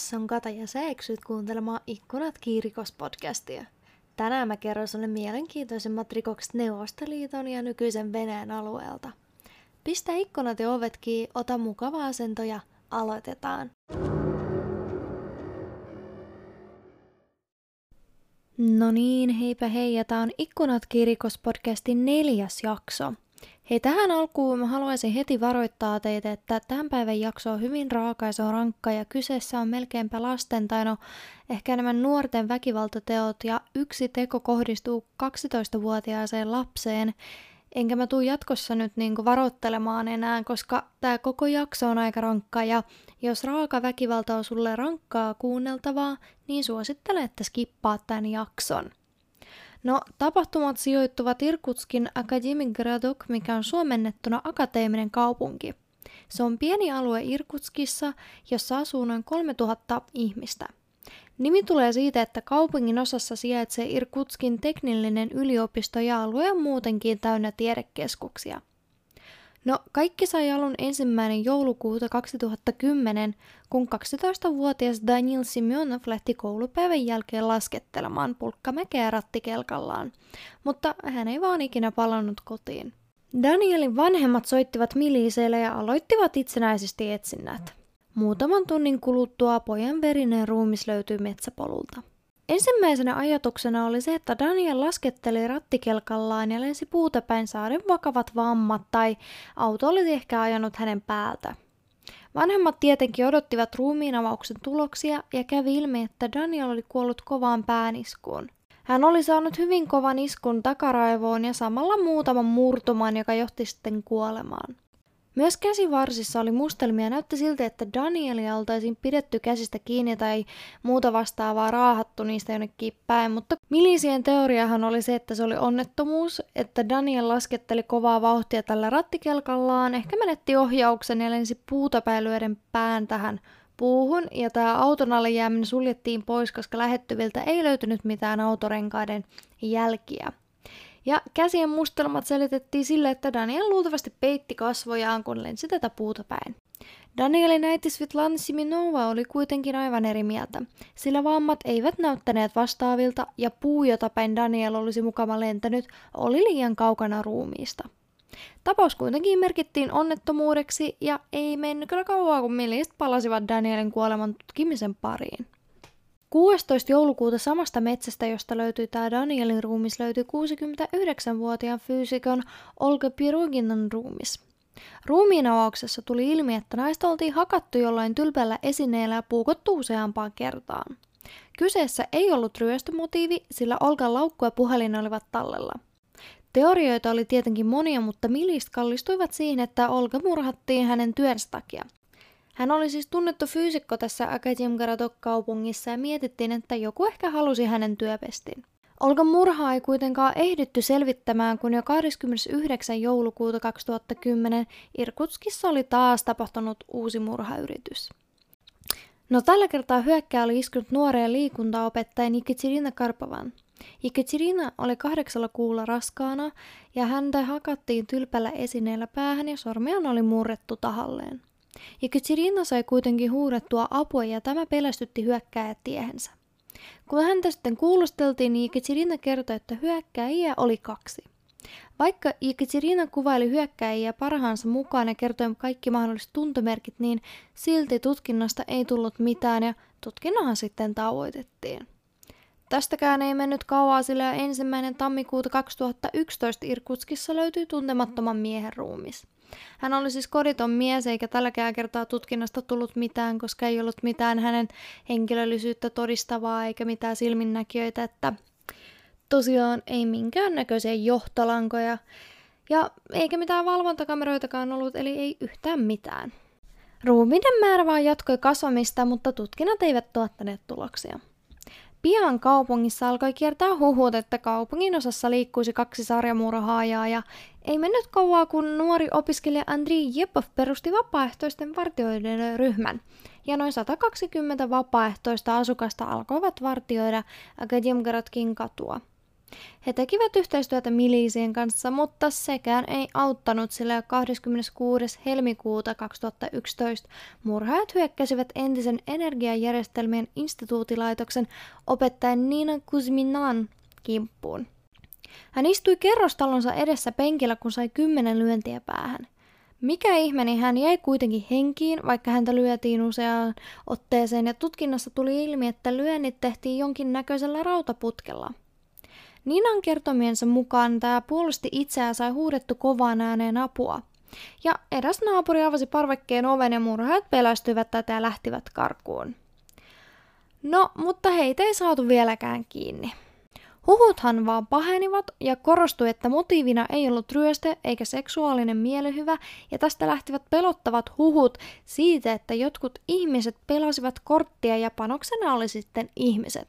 Tässä on Kata ja sä eksyt kuuntelemaan Ikkunat kiirikos-podcastia. Tänään mä kerron sulle mielenkiintoisimmat rikokset Neuvostoliiton ja nykyisen Venäjän alueelta. Pistä ikkunat ja ovet kiinni, ota mukava asento ja aloitetaan. No niin, heipä hei, ja tää on Ikkunat kirikos-podcastin neljäs jakso – Hei, tähän alkuun mä haluaisin heti varoittaa teitä, että tämän päivän jakso on hyvin raaka ja se on rankka ja kyseessä on melkeinpä lasten tai no ehkä enemmän nuorten väkivaltateot ja yksi teko kohdistuu 12-vuotiaaseen lapseen. Enkä mä tuu jatkossa nyt niinku varoittelemaan enää, koska tämä koko jakso on aika rankka ja jos raaka väkivalta on sulle rankkaa kuunneltavaa, niin suosittelen, että skippaat tämän jakson. No, tapahtumat sijoittuvat Irkutskin Akademigradok, mikä on suomennettuna akateeminen kaupunki. Se on pieni alue Irkutskissa, jossa asuu noin 3000 ihmistä. Nimi tulee siitä, että kaupungin osassa sijaitsee Irkutskin teknillinen yliopisto ja alue on muutenkin täynnä tiedekeskuksia – No, kaikki sai alun ensimmäinen joulukuuta 2010, kun 12-vuotias Daniel Simeonov lähti koulupäivän jälkeen laskettelemaan pulkkamäkeä rattikelkallaan, mutta hän ei vaan ikinä palannut kotiin. Danielin vanhemmat soittivat miliseille ja aloittivat itsenäisesti etsinnät. Muutaman tunnin kuluttua pojan verinen ruumis löytyi metsäpolulta. Ensimmäisenä ajatuksena oli se, että Daniel lasketteli rattikelkallaan ja lensi puuta päin saaden vakavat vammat tai auto olisi ehkä ajanut hänen päältä. Vanhemmat tietenkin odottivat ruumiinavauksen tuloksia ja kävi ilmi, että Daniel oli kuollut kovaan pääniskuun. Hän oli saanut hyvin kovan iskun takaraivoon ja samalla muutaman murtuman, joka johti sitten kuolemaan. Myös käsivarsissa oli mustelmia. Näytti siltä, että Danielia oltaisiin pidetty käsistä kiinni tai muuta vastaavaa raahattu niistä jonnekin päin, mutta milisien teoriahan oli se, että se oli onnettomuus, että Daniel lasketteli kovaa vauhtia tällä rattikelkallaan, ehkä menetti ohjauksen ja lensi puutapäilyiden pään tähän puuhun. Ja tämä auton alle jääminen suljettiin pois, koska lähettyviltä ei löytynyt mitään autorenkaiden jälkiä. Ja käsien mustelmat selitettiin sille, että Daniel luultavasti peitti kasvojaan, kun lensi tätä puuta päin. Danielin äiti Svetlana Siminova oli kuitenkin aivan eri mieltä, sillä vammat eivät näyttäneet vastaavilta ja puu, jota päin Daniel olisi mukava lentänyt, oli liian kaukana ruumiista. Tapaus kuitenkin merkittiin onnettomuudeksi ja ei mennyt kyllä kauaa, kun millistä palasivat Danielin kuoleman tutkimisen pariin. 16. joulukuuta samasta metsästä, josta löytyi tämä Danielin ruumis, löytyi 69-vuotiaan fyysikon Olga Piruginan ruumis. Ruumiin avauksessa tuli ilmi, että naista oltiin hakattu jollain tylpällä esineellä ja puukottu useampaan kertaan. Kyseessä ei ollut ryöstömotiivi, sillä Olgan laukku ja puhelin olivat tallella. Teorioita oli tietenkin monia, mutta milist kallistuivat siihen, että Olga murhattiin hänen työnsä takia – hän oli siis tunnettu fyysikko tässä Akademgradok-kaupungissa ja mietittiin, että joku ehkä halusi hänen työpestin. Olgan murhaa ei kuitenkaan ehditty selvittämään, kun jo 29. joulukuuta 2010 Irkutskissa oli taas tapahtunut uusi murhayritys. No tällä kertaa hyökkää oli iskunut nuoreen liikuntaopettajan Jekaterina Karpavan. Jekaterina oli kahdeksalla kuulla raskaana ja häntä hakattiin tylpällä esineellä päähän ja sormiaan oli murrettu tahalleen. Jekaterina sai kuitenkin huudettua apua ja tämä pelästytti hyökkääjät tiehensä. Kun häntä sitten kuulusteltiin, niin Jekaterina kertoi, että hyökkääjiä oli kaksi. Vaikka Jekaterina kuvaili hyökkääjiä parhaansa mukaan ja kertoi kaikki mahdolliset tuntomerkit, niin silti tutkinnasta ei tullut mitään ja tutkinnahan sitten tauoitettiin. Tästäkään ei mennyt kauaa, sillä ensimmäinen tammikuuta 2011 Irkutskissa löytyi tuntemattoman miehen ruumis. Hän oli siis koditon mies, eikä tälläkään kertaa tutkinnasta tullut mitään, koska ei ollut mitään hänen henkilöllisyyttä todistavaa eikä mitään silminnäkijöitä, että tosiaan ei minkäännäköisiä johtolankoja ja eikä mitään valvontakameroitakaan ollut, eli ei yhtään mitään. Ruumiiden määrä vaan jatkoi kasvamista, mutta tutkinnat eivät tuottaneet tuloksia. Pian kaupungissa alkoi kiertää huhut, että kaupungin osassa liikkuisi kaksi sarjamurhaajaa ja ei mennyt kauaa, kun nuori opiskelija Andriy Jepov perusti vapaaehtoisten vartioiden ryhmän. Ja noin 120 vapaaehtoista asukasta alkoivat vartioida Akademgaradkin katua. He tekivät yhteistyötä miliisien kanssa, mutta sekään ei auttanut, sillä 26. helmikuuta 2011 murhaajat hyökkäsivät entisen energiajärjestelmien instituutilaitoksen opettajan Nina Kuzminan kimppuun. Hän istui kerrostalonsa edessä penkillä, kun sai kymmenen lyöntiä päähän. Mikä ihme, niin hän jäi kuitenkin henkiin, vaikka häntä lyötiin useaan otteeseen ja tutkinnassa tuli ilmi, että lyönnit tehtiin jonkin näköisellä rautaputkella. Ninan kertomiensa mukaan tämä puolusti itseään sai huudettu kovaan ääneen apua. Ja eräs naapuri avasi parvekkeen oven ja murhaajat pelästyivät tätä ja lähtivät karkuun. No, mutta heitä ei saatu vieläkään kiinni. Huhuthan vaan pahenivat ja korostui, että motiivina ei ollut ryöste eikä seksuaalinen mielihyvä, ja tästä lähtivät pelottavat huhut siitä, että jotkut ihmiset pelasivat korttia ja panoksena oli sitten ihmiset.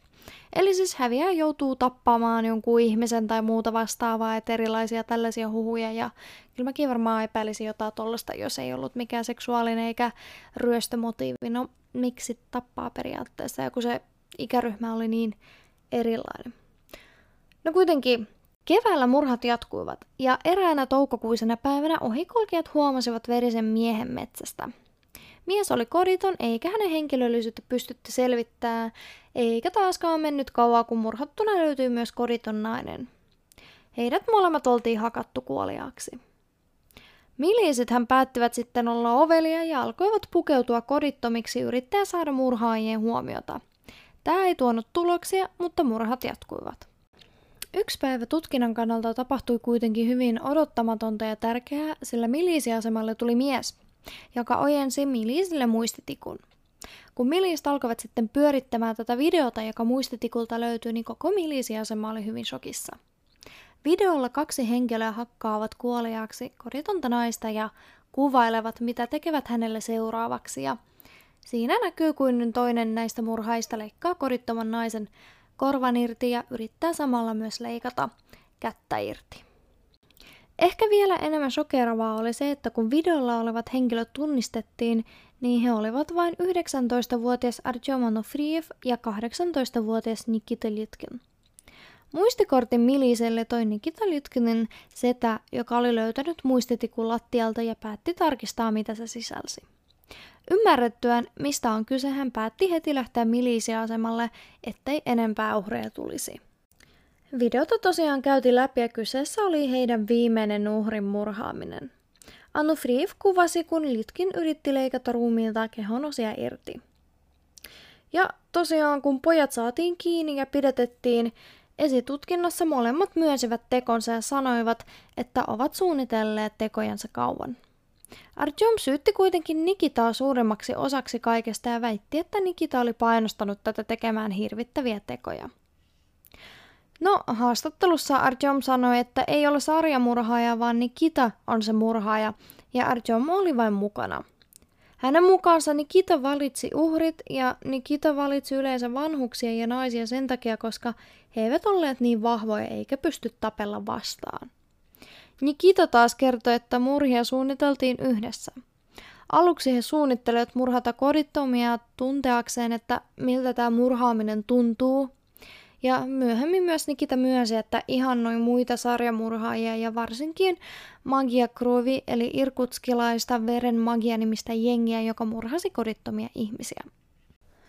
Eli siis häviää joutuu tappamaan jonkun ihmisen tai muuta vastaavaa, että erilaisia tällaisia huhuja, ja kyllä mäkin varmaan epäilisin jotain tollasta, jos ei ollut mikään seksuaalinen eikä ryöstömotiivi. No, miksi tappaa periaatteessa, ja kun se ikäryhmä oli niin erilainen. No kuitenkin, keväällä murhat jatkuivat, ja eräänä toukokuisena päivänä ohikulkijat huomasivat verisen miehen metsästä. Mies oli koditon, eikä hänen henkilöllisyyttä pystytty selvittämään, eikä taaskaan mennyt kauaa, kun murhattuna löytyi myös koditon nainen. Heidät molemmat oltiin hakattu kuoliaaksi. Miliisit hän päättivät sitten olla ovelia ja alkoivat pukeutua kodittomiksi yrittää saada murhaajien huomiota. Tämä ei tuonut tuloksia, mutta murhat jatkuivat. Yksi päivä tutkinnan kannalta tapahtui kuitenkin hyvin odottamatonta ja tärkeää, sillä miliisiasemalle tuli mies, joka ojensi miliisille muistitikun. Kun miliisit alkoivat sitten pyörittämään tätä videota, joka muistitikulta löytyi, niin koko miliisiasema oli hyvin shokissa. Videolla kaksi henkilöä hakkaavat kuoliaaksi koditonta naista ja kuvailevat, mitä tekevät hänelle seuraavaksi. Ja siinä näkyy, kuin toinen näistä murhaista leikkaa kodittoman naisen korvan irti ja yrittää samalla myös leikata kättä irti. Ehkä vielä enemmän shokeravaa oli se, että kun videolla olevat henkilöt tunnistettiin, niin he olivat vain 19-vuotias Artyom Anofriev ja 18-vuotias Nikita Litkin. Muistikortin miliselle toi Nikita Litkinin setä, joka oli löytänyt muistitikun lattialta ja päätti tarkistaa, mitä se sisälsi. Ymmärrettyään, mistä on kyse, hän päätti heti lähteä milisiasemalle, ettei enempää uhreja tulisi. Videota tosiaan käytiin läpi ja kyseessä oli heidän viimeinen uhrin murhaaminen. Anu Friif kuvasi, kun Litkin yritti leikata ruumiilta kehon osia irti. Ja tosiaan, kun pojat saatiin kiinni ja pidetettiin, esitutkinnassa molemmat myönsivät tekonsa ja sanoivat, että ovat suunnitelleet tekojansa kauan. Artyom syytti kuitenkin Nikitaa suuremmaksi osaksi kaikesta ja väitti, että Nikita oli painostanut tätä tekemään hirvittäviä tekoja. No, haastattelussa Artyom sanoi, että ei ole sarjamurhaaja, vaan Nikita on se murhaaja, ja Artyom oli vain mukana. Hänen mukaansa Nikita valitsi uhrit, ja Nikita valitsi yleensä vanhuksia ja naisia sen takia, koska he eivät olleet niin vahvoja eikä pysty tapella vastaan. Nikita taas kertoi, että murhia suunniteltiin yhdessä. Aluksi he suunnittelivat murhata kodittomia tunteakseen, että miltä tämä murhaaminen tuntuu. Ja myöhemmin myös Nikita myönsi, että ihannoi muita sarjamurhaajia ja varsinkin Magia Krovi eli irkutskilaista veren magia nimistä jengiä, joka murhasi kodittomia ihmisiä.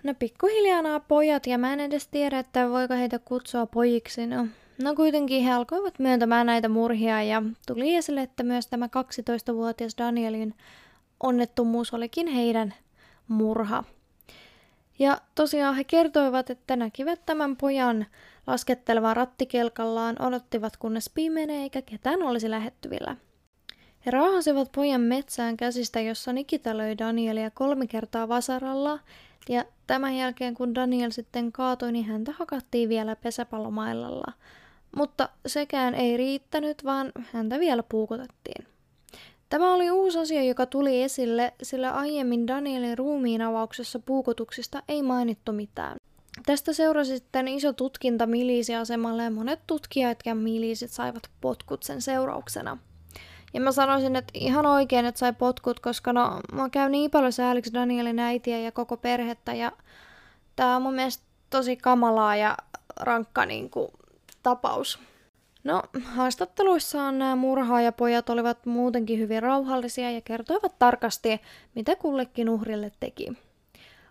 No pikkuhiljaa nämä pojat, ja mä en edes tiedä, että voiko heitä kutsua pojiksi, no No kuitenkin he alkoivat myöntämään näitä murhia ja tuli esille, että myös tämä 12-vuotias Danielin onnettomuus olikin heidän murha. Ja tosiaan he kertoivat, että näkivät tämän pojan laskettelevan rattikelkallaan, odottivat kunnes pimenee eikä ketään olisi lähettyvillä. He raahasivat pojan metsään käsistä, jossa Nikita löi Danielia kolme kertaa vasaralla, ja tämän jälkeen kun Daniel sitten kaatui, niin häntä hakattiin vielä pesäpallomailalla – mutta sekään ei riittänyt, vaan häntä vielä puukotettiin. Tämä oli uusi asia, joka tuli esille, sillä aiemmin Danielin ruumiin avauksessa puukotuksista ei mainittu mitään. Tästä seurasi sitten iso tutkinta miliisiasemalle ja monet tutkijat ja miliisit saivat potkut sen seurauksena. Ja mä sanoisin, että ihan oikein, että sai potkut, koska no, mä käyn niin paljon sääliksi Danielin äitiä ja koko perhettä ja tää on mun mielestä tosi kamalaa ja rankka niin kuin, tapaus. No, haastatteluissaan nämä murhaajapojat olivat muutenkin hyvin rauhallisia ja kertoivat tarkasti, mitä kullekin uhrille teki.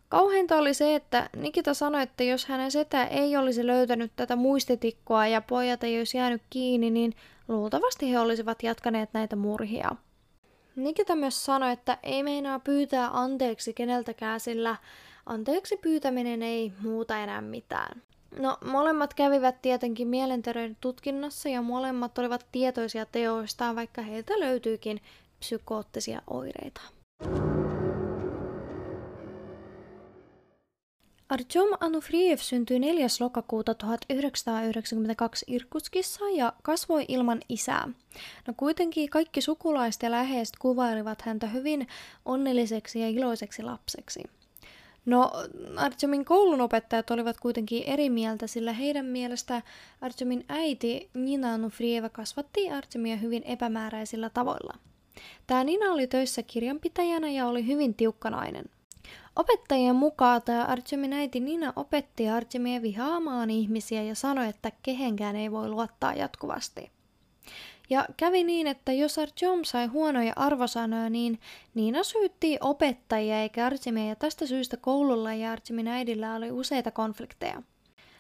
Kauheinta oli se, että Nikita sanoi, että jos hänen setä ei olisi löytänyt tätä muistitikkoa ja pojat ei olisi jäänyt kiinni, niin luultavasti he olisivat jatkaneet näitä murhia. Nikita myös sanoi, että ei meinaa pyytää anteeksi keneltäkään, sillä anteeksi pyytäminen ei muuta enää mitään. No, molemmat kävivät tietenkin mielenterveyden tutkinnassa ja molemmat olivat tietoisia teoistaan, vaikka heiltä löytyykin psykoottisia oireita. Artyom Anufriev syntyi 4. lokakuuta 1992 Irkutskissa ja kasvoi ilman isää. No kuitenkin kaikki sukulaiset ja läheiset kuvailivat häntä hyvin onnelliseksi ja iloiseksi lapseksi. No, Artyomin koulunopettajat olivat kuitenkin eri mieltä, sillä heidän mielestä Artyomin äiti Nina Anufrieva kasvatti Artyomia hyvin epämääräisillä tavoilla. Tämä Nina oli töissä kirjanpitäjänä ja oli hyvin tiukkanainen – Opettajien mukaan tämä Artyomin äiti Nina opetti Artemia vihaamaan ihmisiä ja sanoi, että kehenkään ei voi luottaa jatkuvasti. Ja kävi niin, että jos Artyom sai huonoja arvosanoja, niin Niina syytti opettajia eikä Artemia ja tästä syystä koululla ja Artemin äidillä oli useita konflikteja.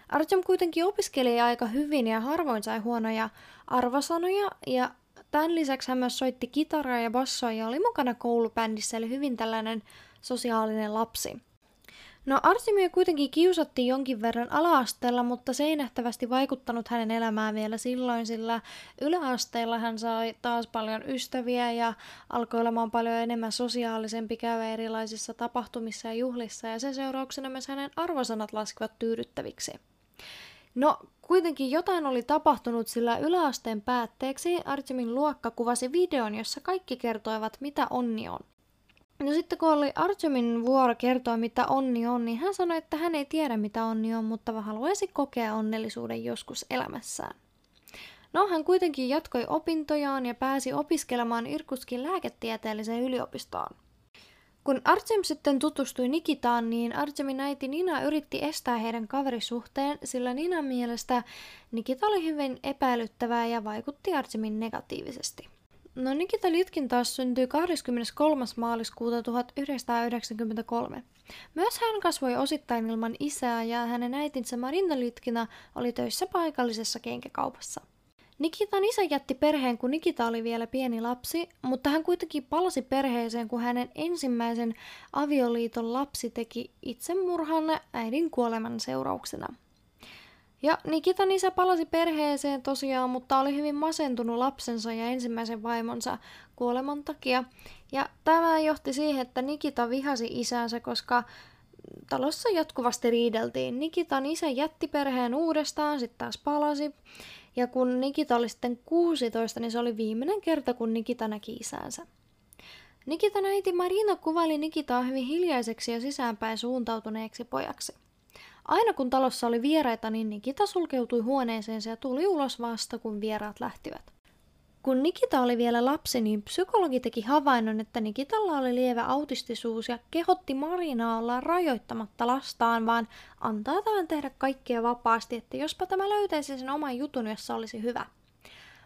Artyom kuitenkin opiskeli aika hyvin ja harvoin sai huonoja arvosanoja ja tämän lisäksi hän myös soitti kitaraa ja bassoa ja oli mukana koulubändissä eli hyvin tällainen sosiaalinen lapsi. No Artemia kuitenkin kiusattiin jonkin verran alaasteella, mutta se ei nähtävästi vaikuttanut hänen elämään vielä silloin, sillä yläasteella hän sai taas paljon ystäviä ja alkoi olemaan paljon enemmän sosiaalisempi käydä erilaisissa tapahtumissa ja juhlissa ja sen seurauksena myös hänen arvosanat laskivat tyydyttäviksi. No, kuitenkin jotain oli tapahtunut, sillä yläasteen päätteeksi Artemin luokka kuvasi videon, jossa kaikki kertoivat, mitä onni on. No sitten kun oli Artemin vuoro kertoa, mitä onni on, niin hän sanoi, että hän ei tiedä, mitä onni on, mutta haluaisi kokea onnellisuuden joskus elämässään. No, hän kuitenkin jatkoi opintojaan ja pääsi opiskelemaan Irkutskin lääketieteelliseen yliopistoon. Kun Artem sitten tutustui Nikitaan, niin Artemin äiti Nina yritti estää heidän kaverisuhteen, sillä Ninan mielestä Nikita oli hyvin epäilyttävää ja vaikutti Artemin negatiivisesti. No Nikita Litkin taas syntyi 23. maaliskuuta 1993. Myös hän kasvoi osittain ilman isää ja hänen äitinsä Marina Litkina oli töissä paikallisessa kenkäkaupassa. Nikitan isä jätti perheen, kun Nikita oli vielä pieni lapsi, mutta hän kuitenkin palasi perheeseen, kun hänen ensimmäisen avioliiton lapsi teki itsemurhan äidin kuoleman seurauksena. Ja Nikitan isä palasi perheeseen tosiaan, mutta oli hyvin masentunut lapsensa ja ensimmäisen vaimonsa kuoleman takia. Ja tämä johti siihen, että Nikita vihasi isänsä, koska talossa jatkuvasti riideltiin. Nikitan isä jätti perheen uudestaan, sitten taas palasi. Ja kun Nikita oli sitten 16, niin se oli viimeinen kerta, kun Nikita näki isänsä. Nikitan äiti Marina kuvaili Nikitaa hyvin hiljaiseksi ja sisäänpäin suuntautuneeksi pojaksi. Aina kun talossa oli vieraita, niin Nikita sulkeutui huoneeseensa ja tuli ulos vasta, kun vieraat lähtivät. Kun Nikita oli vielä lapsi, niin psykologi teki havainnon, että Nikitalla oli lievä autistisuus ja kehotti Marinaa olla rajoittamatta lastaan, vaan antaa tämän tehdä kaikkea vapaasti, että jospa tämä löytäisi sen oman jutun, jossa olisi hyvä.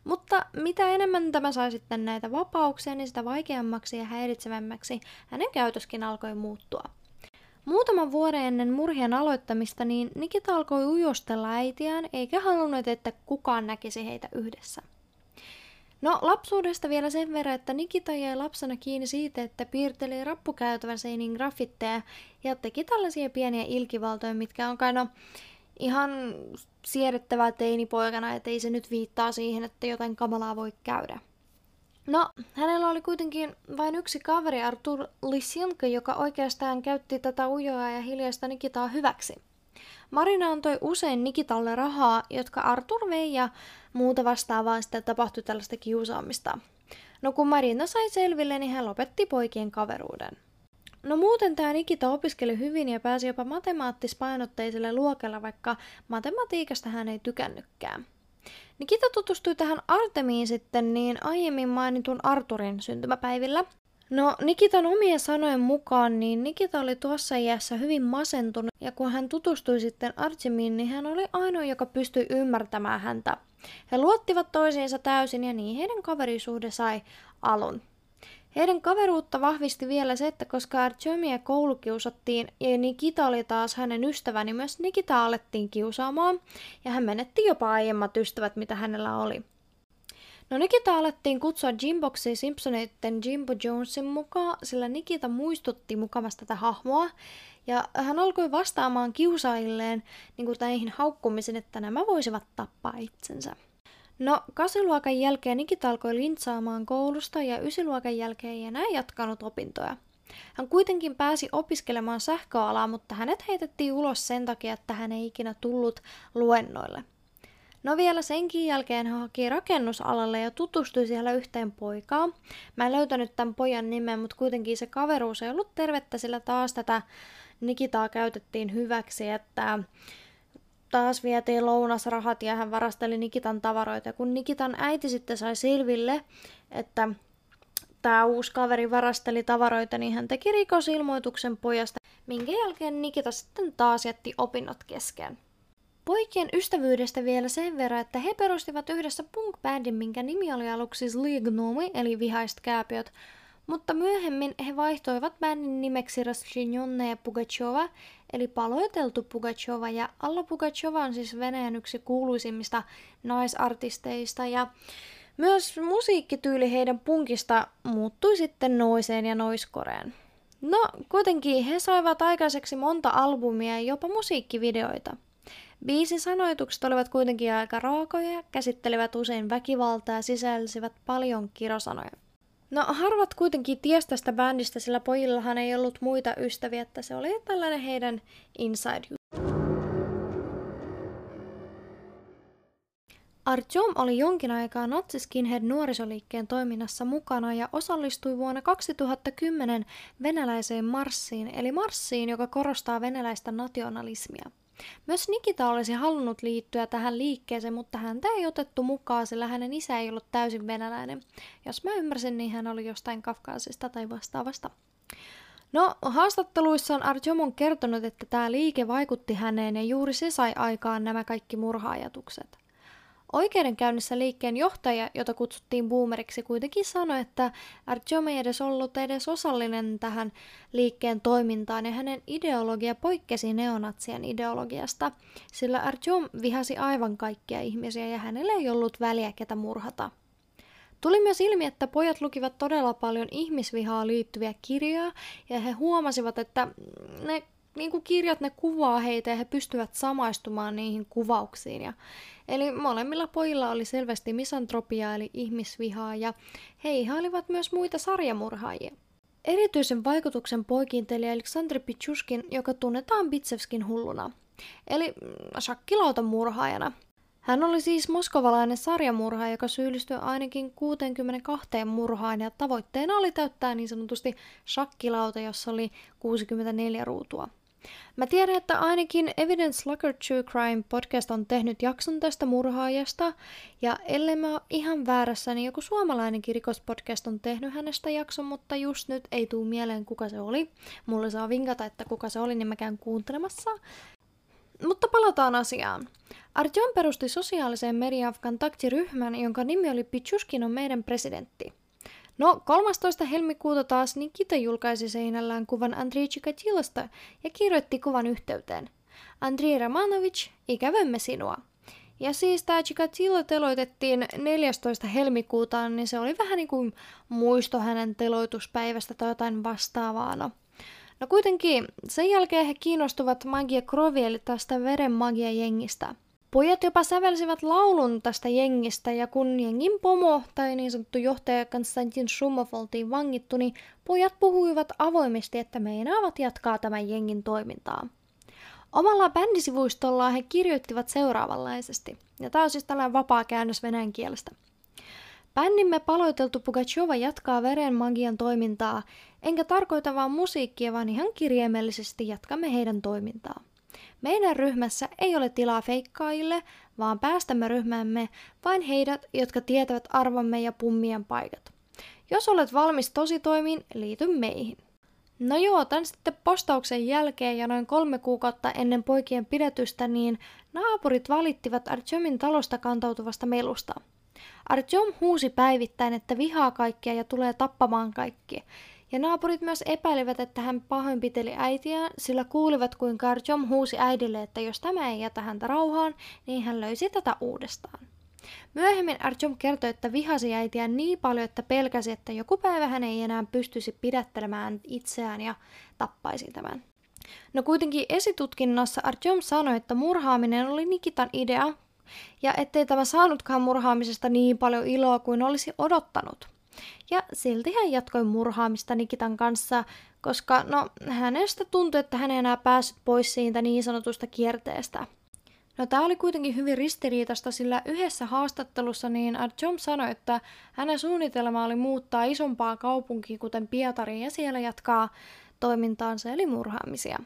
Mutta mitä enemmän tämä sai sitten näitä vapauksia, niin sitä vaikeammaksi ja häiritsevämmäksi hänen käytöskin alkoi muuttua. Muutaman vuoden ennen murhien aloittamista niin Nikita alkoi ujostella äitiään, eikä halunnut, että kukaan näkisi heitä yhdessä. No lapsuudesta vielä sen verran, että Nikita jäi lapsena kiinni siitä, että piirteli rappukäytävän seiniin graffitteja ja teki tällaisia pieniä ilkivaltoja, mitkä on kai no ihan siedettävää teinipoikana, että ei se nyt viittaa siihen, että jotain kamalaa voi käydä. No, hänellä oli kuitenkin vain yksi kaveri, Artur Lisjanka, joka oikeastaan käytti tätä ujoa ja hiljaista Nikitaa hyväksi. Marina antoi usein Nikitalle rahaa, jotka Artur vei ja muuta vastaavaa sitten tapahtui tällaista kiusaamista. No kun Marina sai selville, niin hän lopetti poikien kaveruuden. No muuten tämä Nikita opiskeli hyvin ja pääsi jopa matemaattispainotteiselle luokalla, vaikka matematiikasta hän ei tykännytkään. Nikita tutustui tähän Artemiin sitten niin aiemmin mainitun Arturin syntymäpäivillä. No Nikitan omien sanojen mukaan, niin Nikita oli tuossa iässä hyvin masentunut ja kun hän tutustui sitten Archimiin, niin hän oli ainoa, joka pystyi ymmärtämään häntä. He luottivat toisiinsa täysin ja niin heidän kaverisuhde sai alun. Heidän kaveruutta vahvisti vielä se, että koska Artyomia koulukiusattiin ja Nikita oli taas hänen ystäväni, myös Nikita alettiin kiusaamaan ja hän menetti jopa aiemmat ystävät, mitä hänellä oli. No Nikita alettiin kutsua Jimboksi Simpsoneiden Jimbo Jonesin mukaan, sillä Nikita muistutti mukavasti tätä hahmoa, ja hän alkoi vastaamaan kiusaajilleen niin kuin näihin haukkumisiin, että nämä voisivat tappaa itsensä. No, kasiluokan jälkeen Nikita alkoi lintsaamaan koulusta ja ysiluokan jälkeen ei enää jatkanut opintoja. Hän kuitenkin pääsi opiskelemaan sähköalaa, mutta hänet heitettiin ulos sen takia, että hän ei ikinä tullut luennoille. No vielä senkin jälkeen hän haki rakennusalalle ja tutustui siellä yhteen poikaan. Mä en löytänyt tämän pojan nimen, mutta kuitenkin se kaveruus ei ollut tervettä, sillä taas tätä Nikitaa käytettiin hyväksi, että taas vietiin lounasrahat ja hän varasteli Nikitan tavaroita. Kun Nikitan äiti sitten sai selville, että tämä uusi kaveri varasteli tavaroita, niin hän teki rikosilmoituksen pojasta, minkä jälkeen Nikita sitten taas jätti opinnot kesken. Poikien ystävyydestä vielä sen verran, että he perustivat yhdessä punk-bändin, minkä nimi oli aluksi Zlignomi, eli vihaiset kääpiöt, mutta myöhemmin he vaihtoivat bändin nimeksi Rashinjonne ja Pugachova, eli paloiteltu Pugachova, ja Alla Pugachova on siis Venäjän yksi kuuluisimmista naisartisteista, ja myös musiikkityyli heidän punkista muuttui sitten noiseen ja noiskoreen. No, kuitenkin he saivat aikaiseksi monta albumia ja jopa musiikkivideoita. Biisin sanoitukset olivat kuitenkin aika raakoja, käsittelivät usein väkivaltaa ja sisälsivät paljon kirosanoja. No harvat kuitenkin ties tästä bändistä, sillä pojillahan ei ollut muita ystäviä, että se oli tällainen heidän inside Artyom oli jonkin aikaa natsiskinhead nuorisoliikkeen toiminnassa mukana ja osallistui vuonna 2010 venäläiseen marssiin, eli marssiin, joka korostaa venäläistä nationalismia. Myös Nikita olisi halunnut liittyä tähän liikkeeseen, mutta häntä ei otettu mukaan, sillä hänen isä ei ollut täysin venäläinen. Jos mä ymmärsin, niin hän oli jostain kafkaasista tai vastaavasta. No, haastatteluissaan Artyom on kertonut, että tämä liike vaikutti häneen ja juuri se sai aikaan nämä kaikki murhaajatukset. Oikeudenkäynnissä liikkeen johtaja, jota kutsuttiin boomeriksi, kuitenkin sanoi, että Artyom ei edes ollut edes osallinen tähän liikkeen toimintaan ja hänen ideologia poikkesi neonatsien ideologiasta, sillä Artyom vihasi aivan kaikkia ihmisiä ja hänellä ei ollut väliä ketä murhata. Tuli myös ilmi, että pojat lukivat todella paljon ihmisvihaa liittyviä kirjoja ja he huomasivat, että ne niin kuin kirjat ne kuvaa heitä ja he pystyvät samaistumaan niihin kuvauksiin. Ja, eli molemmilla pojilla oli selvästi misantropia eli ihmisvihaa ja he ihailivat myös muita sarjamurhaajia. Erityisen vaikutuksen poikiinteli Aleksandri Pichuskin, joka tunnetaan Bitsevskin hulluna, eli shakkilautan murhaajana. Hän oli siis moskovalainen sarjamurhaaja, joka syyllistyi ainakin 62 murhaan ja tavoitteena oli täyttää niin sanotusti shakkilauta, jossa oli 64 ruutua. Mä tiedän, että ainakin Evidence Locker True Crime podcast on tehnyt jakson tästä murhaajasta, ja ellei mä ole ihan väärässä, niin joku suomalainenkin rikospodcast on tehnyt hänestä jakson, mutta just nyt ei tuu mieleen kuka se oli. Mulle saa vinkata, että kuka se oli, niin mä käyn kuuntelemassa. Mutta palataan asiaan. Artyom perusti sosiaaliseen median kontaktiryhmän, jonka nimi oli Pichuskin on meidän presidentti. No, 13. helmikuuta taas Nikita julkaisi seinällään kuvan Andrei Chikatilasta ja kirjoitti kuvan yhteyteen. Andrei Ramanovic, ikävämme sinua. Ja siis tämä Chikatilo teloitettiin 14. helmikuuta, niin se oli vähän niin kuin muisto hänen teloituspäivästä tai jotain vastaavaa. No, no kuitenkin, sen jälkeen he kiinnostuvat Magia Krovi, eli tästä veren magia jengistä. Pojat jopa sävelsivät laulun tästä jengistä ja kun jengin pomo tai niin sanottu johtaja Konstantin Shumov oltiin vangittu, niin pojat puhuivat avoimesti, että meinaavat jatkaa tämän jengin toimintaa. Omalla bändisivuistollaan he kirjoittivat seuraavanlaisesti, ja tämä on siis tällainen vapaa käännös venäjän kielestä. Bändimme paloiteltu Pugachova jatkaa veren magian toimintaa, enkä tarkoita vaan musiikkia, vaan ihan kirjaimellisesti jatkamme heidän toimintaa. Meidän ryhmässä ei ole tilaa feikkaajille, vaan päästämme ryhmämme vain heidät, jotka tietävät arvomme ja pummien paikat. Jos olet valmis tositoimiin, liity meihin. No joo, tämän sitten postauksen jälkeen ja noin kolme kuukautta ennen poikien pidätystä, niin naapurit valittivat Artyomin talosta kantautuvasta melusta. Artyom huusi päivittäin, että vihaa kaikkia ja tulee tappamaan kaikki. Ja naapurit myös epäilivät, että hän pahoinpiteli äitiään, sillä kuulivat kuinka Artyom huusi äidille, että jos tämä ei jätä häntä rauhaan, niin hän löysi tätä uudestaan. Myöhemmin Artyom kertoi, että vihasi äitiään niin paljon, että pelkäsi, että joku päivä hän ei enää pystyisi pidättelemään itseään ja tappaisi tämän. No kuitenkin esitutkinnassa Artyom sanoi, että murhaaminen oli Nikitan idea, ja ettei tämä saanutkaan murhaamisesta niin paljon iloa kuin olisi odottanut. Ja silti hän jatkoi murhaamista Nikitan kanssa, koska no, hänestä tuntui, että hän ei enää päässyt pois siitä niin sanotusta kierteestä. No tämä oli kuitenkin hyvin ristiriitasta, sillä yhdessä haastattelussa niin Artyom sanoi, että hänen suunnitelma oli muuttaa isompaa kaupunkiin, kuten Pietariin, ja siellä jatkaa toimintaansa eli murhaamisia.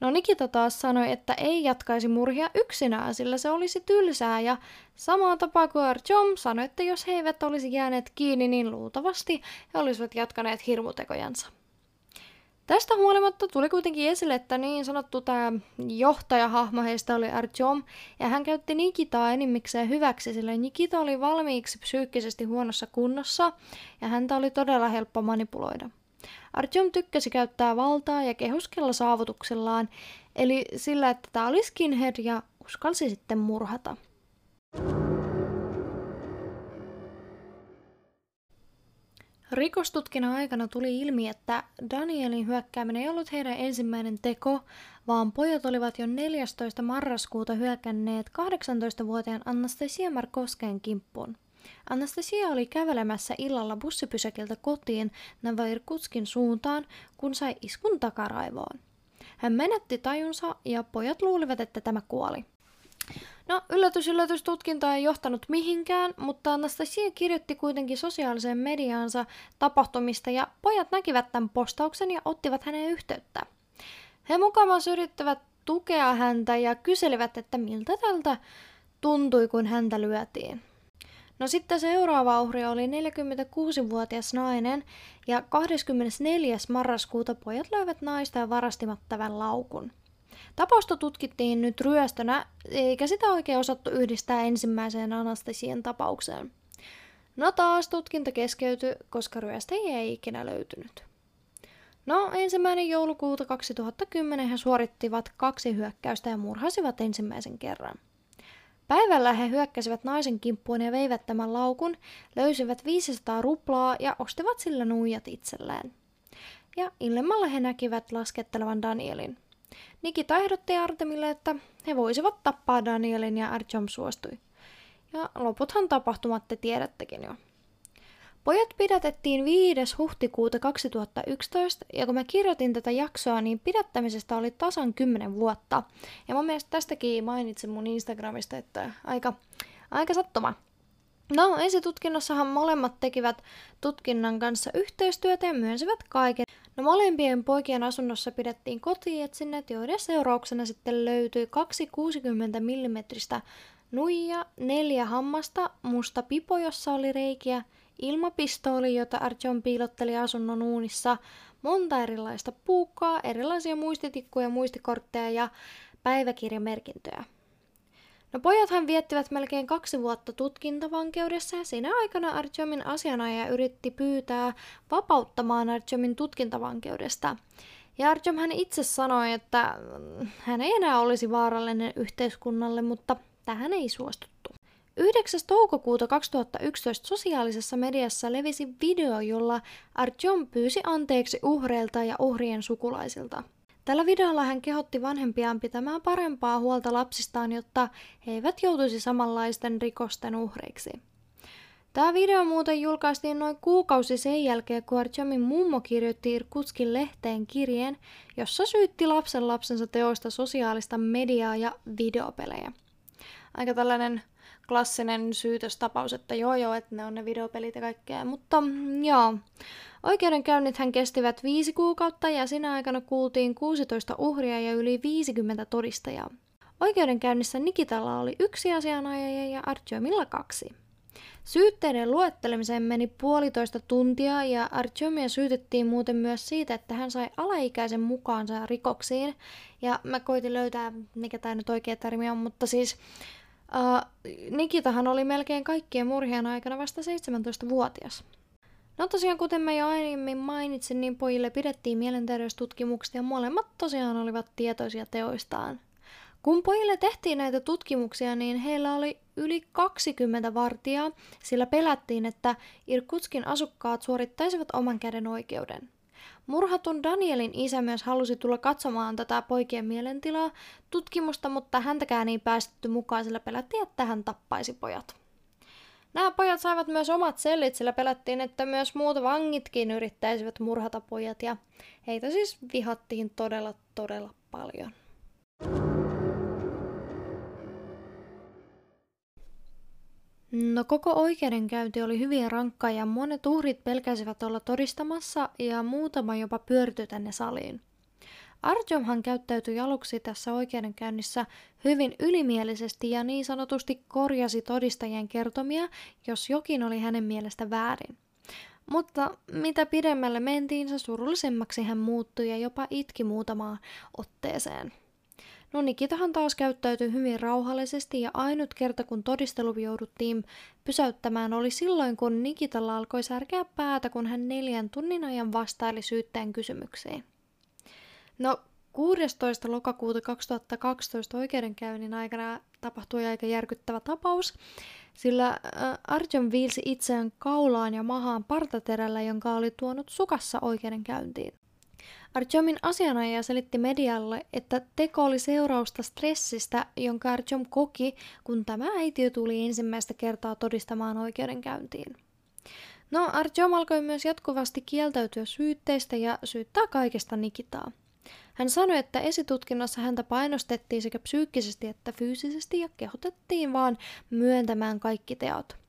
No Nikita taas sanoi, että ei jatkaisi murhia yksinään, sillä se olisi tylsää, ja samaan tapaa kuin Artyom sanoi, että jos he eivät olisi jääneet kiinni, niin luultavasti he olisivat jatkaneet hirmutekojansa. Tästä huolimatta tuli kuitenkin esille, että niin sanottu tämä johtajahahmo heistä oli Artyom, ja hän käytti Nikitaa enimmikseen hyväksi, sillä Nikita oli valmiiksi psyykkisesti huonossa kunnossa, ja häntä oli todella helppo manipuloida. Artyom tykkäsi käyttää valtaa ja kehuskella saavutuksellaan, eli sillä, että tämä oli skinhead ja uskalsi sitten murhata. Rikostutkinnan aikana tuli ilmi, että Danielin hyökkääminen ei ollut heidän ensimmäinen teko, vaan pojat olivat jo 14. marraskuuta hyökänneet 18-vuotiaan Anastasia Markosken kimppuun. Anastasia oli kävelemässä illalla bussipysäkiltä kotiin Navairkutskin suuntaan, kun sai iskun takaraivoon. Hän menetti tajunsa ja pojat luulivat, että tämä kuoli. No, yllätys, yllätys, tutkinta ei johtanut mihinkään, mutta Anastasia kirjoitti kuitenkin sosiaaliseen mediaansa tapahtumista ja pojat näkivät tämän postauksen ja ottivat häneen yhteyttä. He mukavasti yrittävät tukea häntä ja kyselivät, että miltä tältä tuntui, kun häntä lyötiin. No sitten seuraava uhri oli 46-vuotias nainen ja 24. marraskuuta pojat löivät naista ja varastivat tämän laukun. Tapausta tutkittiin nyt ryöstönä, eikä sitä oikein osattu yhdistää ensimmäiseen Anastasien tapaukseen. No taas tutkinta keskeytyi, koska ryöstäjiä ei ikinä löytynyt. No, ensimmäinen joulukuuta 2010 he suorittivat kaksi hyökkäystä ja murhasivat ensimmäisen kerran. Päivällä he hyökkäsivät naisen kimppuun ja veivät tämän laukun, löysivät 500 ruplaa ja ostivat sillä nuijat itselleen. Ja illemmalla he näkivät laskettelevan Danielin. Nikita ehdotti Artemille, että he voisivat tappaa Danielin ja Artyom suostui. Ja loputhan tapahtumat te tiedättekin jo. Pojat pidätettiin 5. huhtikuuta 2011, ja kun mä kirjoitin tätä jaksoa, niin pidättämisestä oli tasan 10 vuotta. Ja mun mielestä tästäkin mainitsin mun Instagramista, että aika, aika sattuma. No, esitutkinnossahan molemmat tekivät tutkinnan kanssa yhteistyötä ja myönsivät kaiken. No molempien poikien asunnossa pidettiin kotietsinnät, joiden seurauksena sitten löytyi kaksi 60 mm nuija, neljä hammasta, musta pipo, jossa oli reikiä, ilmapistooli, jota Artyom piilotteli asunnon uunissa, monta erilaista puukkoa, erilaisia muistitikkuja, muistikortteja ja päiväkirjamerkintöjä. No pojathan viettivät melkein kaksi vuotta tutkintavankeudessa ja siinä aikana Artyomin asianajaja yritti pyytää vapauttamaan Artyomin tutkintavankeudesta. Ja Artyom hän itse sanoi, että hän ei enää olisi vaarallinen yhteiskunnalle, mutta tähän ei suostuttu. 9. toukokuuta 2011 sosiaalisessa mediassa levisi video, jolla Artyom pyysi anteeksi uhreilta ja uhrien sukulaisilta. Tällä videolla hän kehotti vanhempiaan pitämään parempaa huolta lapsistaan, jotta he eivät joutuisi samanlaisten rikosten uhreiksi. Tämä video muuten julkaistiin noin kuukausi sen jälkeen, kun Artyomin mummo kirjoitti Irkutskin lehteen kirjeen, jossa syytti lapsen lapsensa teoista sosiaalista mediaa ja videopelejä. Aika tällainen klassinen syytöstapaus, että joo joo, että ne on ne videopelit ja kaikkea. Mutta mm, joo, oikeudenkäynnit hän kestivät viisi kuukautta ja siinä aikana kuultiin 16 uhria ja yli 50 todistajaa. Oikeudenkäynnissä Nikitalla oli yksi asianajaja ja Artyomilla kaksi. Syytteiden luettelemiseen meni puolitoista tuntia ja Artyomia syytettiin muuten myös siitä, että hän sai alaikäisen mukaansa rikoksiin. Ja mä koitin löytää, mikä tämä nyt oikea termi on, mutta siis uh, Nikitahan oli melkein kaikkien murhien aikana vasta 17-vuotias. No tosiaan, kuten mä jo aiemmin mainitsin, niin pojille pidettiin mielenterveystutkimukset ja molemmat tosiaan olivat tietoisia teoistaan. Kun pojille tehtiin näitä tutkimuksia, niin heillä oli yli 20 vartijaa, sillä pelättiin, että Irkutskin asukkaat suorittaisivat oman käden oikeuden. Murhatun Danielin isä myös halusi tulla katsomaan tätä poikien mielentilaa tutkimusta, mutta häntäkään ei päästetty mukaan, sillä pelättiin, että hän tappaisi pojat. Nämä pojat saivat myös omat sellit, sillä pelättiin, että myös muut vangitkin yrittäisivät murhata pojat, ja heitä siis vihattiin todella, todella paljon. No koko oikeudenkäynti oli hyvin rankka ja monet uhrit pelkäsivät olla todistamassa ja muutama jopa pyörtyi tänne saliin. Arjomhan käyttäytyi aluksi tässä oikeudenkäynnissä hyvin ylimielisesti ja niin sanotusti korjasi todistajien kertomia, jos jokin oli hänen mielestä väärin. Mutta mitä pidemmälle mentiin, se surullisemmaksi hän muuttui ja jopa itki muutamaan otteeseen. No Nikitahan taas käyttäytyi hyvin rauhallisesti ja ainut kerta kun todistelu jouduttiin pysäyttämään oli silloin kun Nikitalla alkoi särkeä päätä kun hän neljän tunnin ajan vastaili syytteen kysymyksiin. No 16. lokakuuta 2012 oikeudenkäynnin aikana tapahtui aika järkyttävä tapaus, sillä äh, Arjun viilsi itseään kaulaan ja mahaan partaterällä, jonka oli tuonut sukassa oikeudenkäyntiin. Arjomin asianajaja selitti medialle, että teko oli seurausta stressistä, jonka Arjom koki, kun tämä äitiö tuli ensimmäistä kertaa todistamaan oikeudenkäyntiin. No, Arjom alkoi myös jatkuvasti kieltäytyä syytteistä ja syyttää kaikesta Nikitaa. Hän sanoi, että esitutkinnassa häntä painostettiin sekä psyykkisesti että fyysisesti ja kehotettiin vaan myöntämään kaikki teot.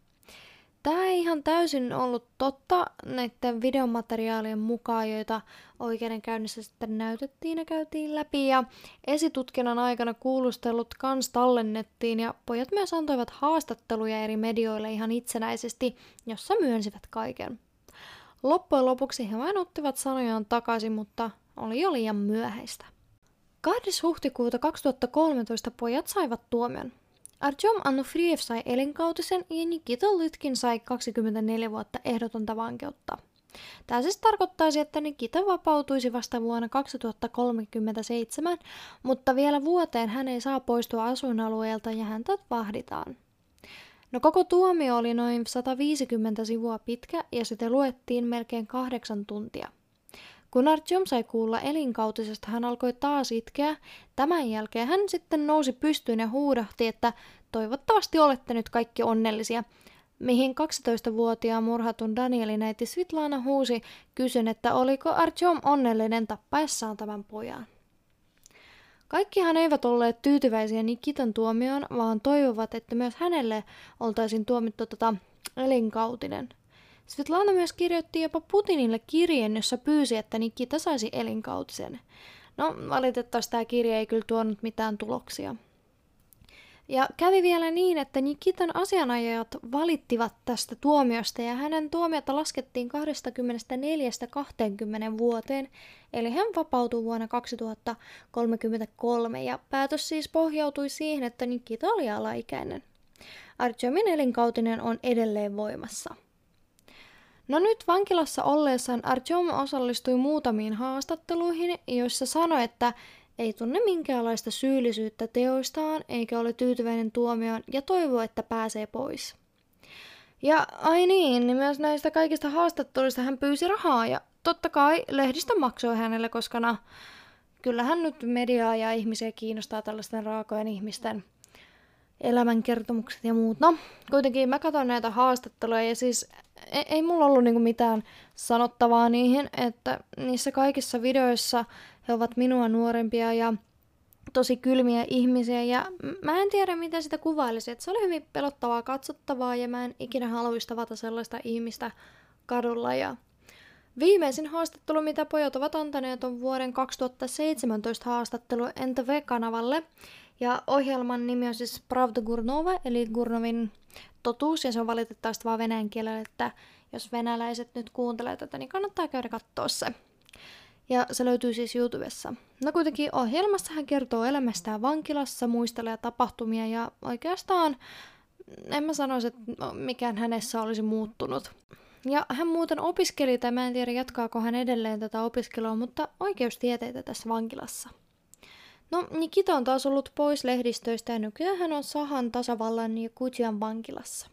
Tämä ei ihan täysin ollut totta näiden videomateriaalien mukaan, joita oikeudenkäynnissä sitten näytettiin ja käytiin läpi. Ja esitutkinnan aikana kuulustelut kans tallennettiin ja pojat myös antoivat haastatteluja eri medioille ihan itsenäisesti, jossa myönsivät kaiken. Loppujen lopuksi he vain ottivat sanojaan takaisin, mutta oli jo liian myöhäistä. 2. huhtikuuta 2013 pojat saivat tuomion. Artyom Anufriev sai elinkautisen ja Nikita Lytkin sai 24 vuotta ehdotonta vankeutta. Tämä siis tarkoittaisi, että Nikita vapautuisi vasta vuonna 2037, mutta vielä vuoteen hän ei saa poistua asuinalueelta ja häntä vahditaan. No koko tuomio oli noin 150 sivua pitkä ja sitä luettiin melkein kahdeksan tuntia. Kun Artyom sai kuulla elinkautisesta, hän alkoi taas itkeä. Tämän jälkeen hän sitten nousi pystyyn ja huudahti, että toivottavasti olette nyt kaikki onnellisia. Mihin 12-vuotiaan murhatun Danielin äiti Svitlana huusi kysyn, että oliko Artyom onnellinen tappaessaan tämän pojan. Kaikkihan eivät olleet tyytyväisiä Nikitan tuomioon, vaan toivovat, että myös hänelle oltaisiin tuomittu tota elinkautinen. Svetlana myös kirjoitti jopa Putinille kirjeen, jossa pyysi, että Nikita saisi elinkautisen. No, valitettavasti tämä kirje ei kyllä tuonut mitään tuloksia. Ja kävi vielä niin, että Nikitan asianajajat valittivat tästä tuomiosta ja hänen tuomiota laskettiin 24-20 vuoteen, eli hän vapautui vuonna 2033 ja päätös siis pohjautui siihen, että Nikita oli alaikäinen. Artyomin elinkautinen on edelleen voimassa. No nyt vankilassa ollessaan Artyom osallistui muutamiin haastatteluihin, joissa sanoi, että ei tunne minkäänlaista syyllisyyttä teoistaan eikä ole tyytyväinen tuomioon ja toivoo, että pääsee pois. Ja ai niin, niin myös näistä kaikista haastatteluista hän pyysi rahaa ja totta kai lehdistö maksoi hänelle, koska no, kyllähän nyt mediaa ja ihmisiä kiinnostaa tällaisten raakojen ihmisten elämänkertomukset ja muut. No, kuitenkin mä katson näitä haastatteluja ja siis ei, ei mulla ollut niinku mitään sanottavaa niihin, että niissä kaikissa videoissa he ovat minua nuorempia ja tosi kylmiä ihmisiä. Ja mä en tiedä miten sitä kuvailisi, että se oli hyvin pelottavaa katsottavaa ja mä en ikinä haluaisi tavata sellaista ihmistä kadulla. Ja Viimeisin haastattelu, mitä pojat ovat antaneet, on vuoden 2017 haastattelu NTV-kanavalle. Ja ohjelman nimi on siis Pravda Gurnova, eli Gurnovin totuus ja se on valitettavasti vaan venäjän kielellä, että jos venäläiset nyt kuuntelee tätä, niin kannattaa käydä katsoa se. Ja se löytyy siis YouTubessa. No kuitenkin ohjelmassa hän kertoo elämästään vankilassa, muistelee tapahtumia ja oikeastaan en mä sanoisi, että mikään hänessä olisi muuttunut. Ja hän muuten opiskeli, tai mä en tiedä jatkaako hän edelleen tätä opiskelua, mutta oikeustieteitä tässä vankilassa. No, Nikita on taas ollut pois lehdistöistä ja nykyään hän on Sahan tasavallan ja Kujian vankilassa.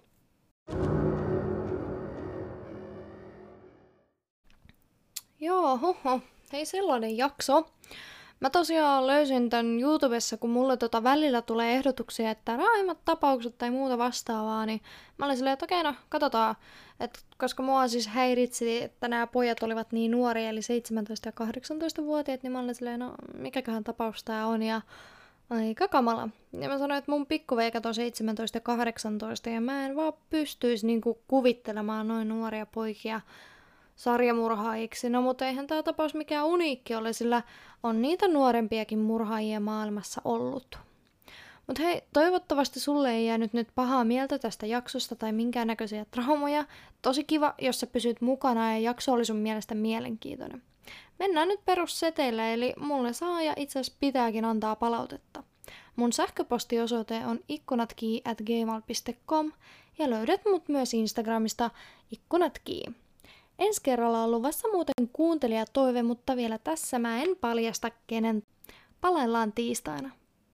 Joo, hoho. Hei sellainen jakso. Mä tosiaan löysin tän YouTubessa, kun mulle tota välillä tulee ehdotuksia, että raimmat tapaukset tai muuta vastaavaa, niin mä olin silleen, että okei, no katsotaan. Et koska mua siis häiritsi, että nämä pojat olivat niin nuoria, eli 17- ja 18-vuotiaat, niin mä olin silleen, no mikäköhän tapaus tää on, ja aika kamala. Ja mä sanoin, että mun pikkuveikat on 17 ja 18, ja mä en vaan pystyisi niinku kuvittelemaan noin nuoria poikia sarjamurhaajiksi. No mutta eihän tämä tapaus mikään uniikki ole, sillä on niitä nuorempiakin murhaajia maailmassa ollut. Mutta hei, toivottavasti sulle ei jäänyt nyt pahaa mieltä tästä jaksosta tai minkäännäköisiä traumoja. Tosi kiva, jos sä pysyt mukana ja jakso oli sun mielestä mielenkiintoinen. Mennään nyt perusseteille, eli mulle saa ja itse asiassa pitääkin antaa palautetta. Mun sähköpostiosoite on ikkunatki at gmail.com ja löydät mut myös Instagramista ikkunatki. Ensi kerralla on luvassa muuten kuuntelijatoive, mutta vielä tässä mä en paljasta kenen. Palaillaan tiistaina.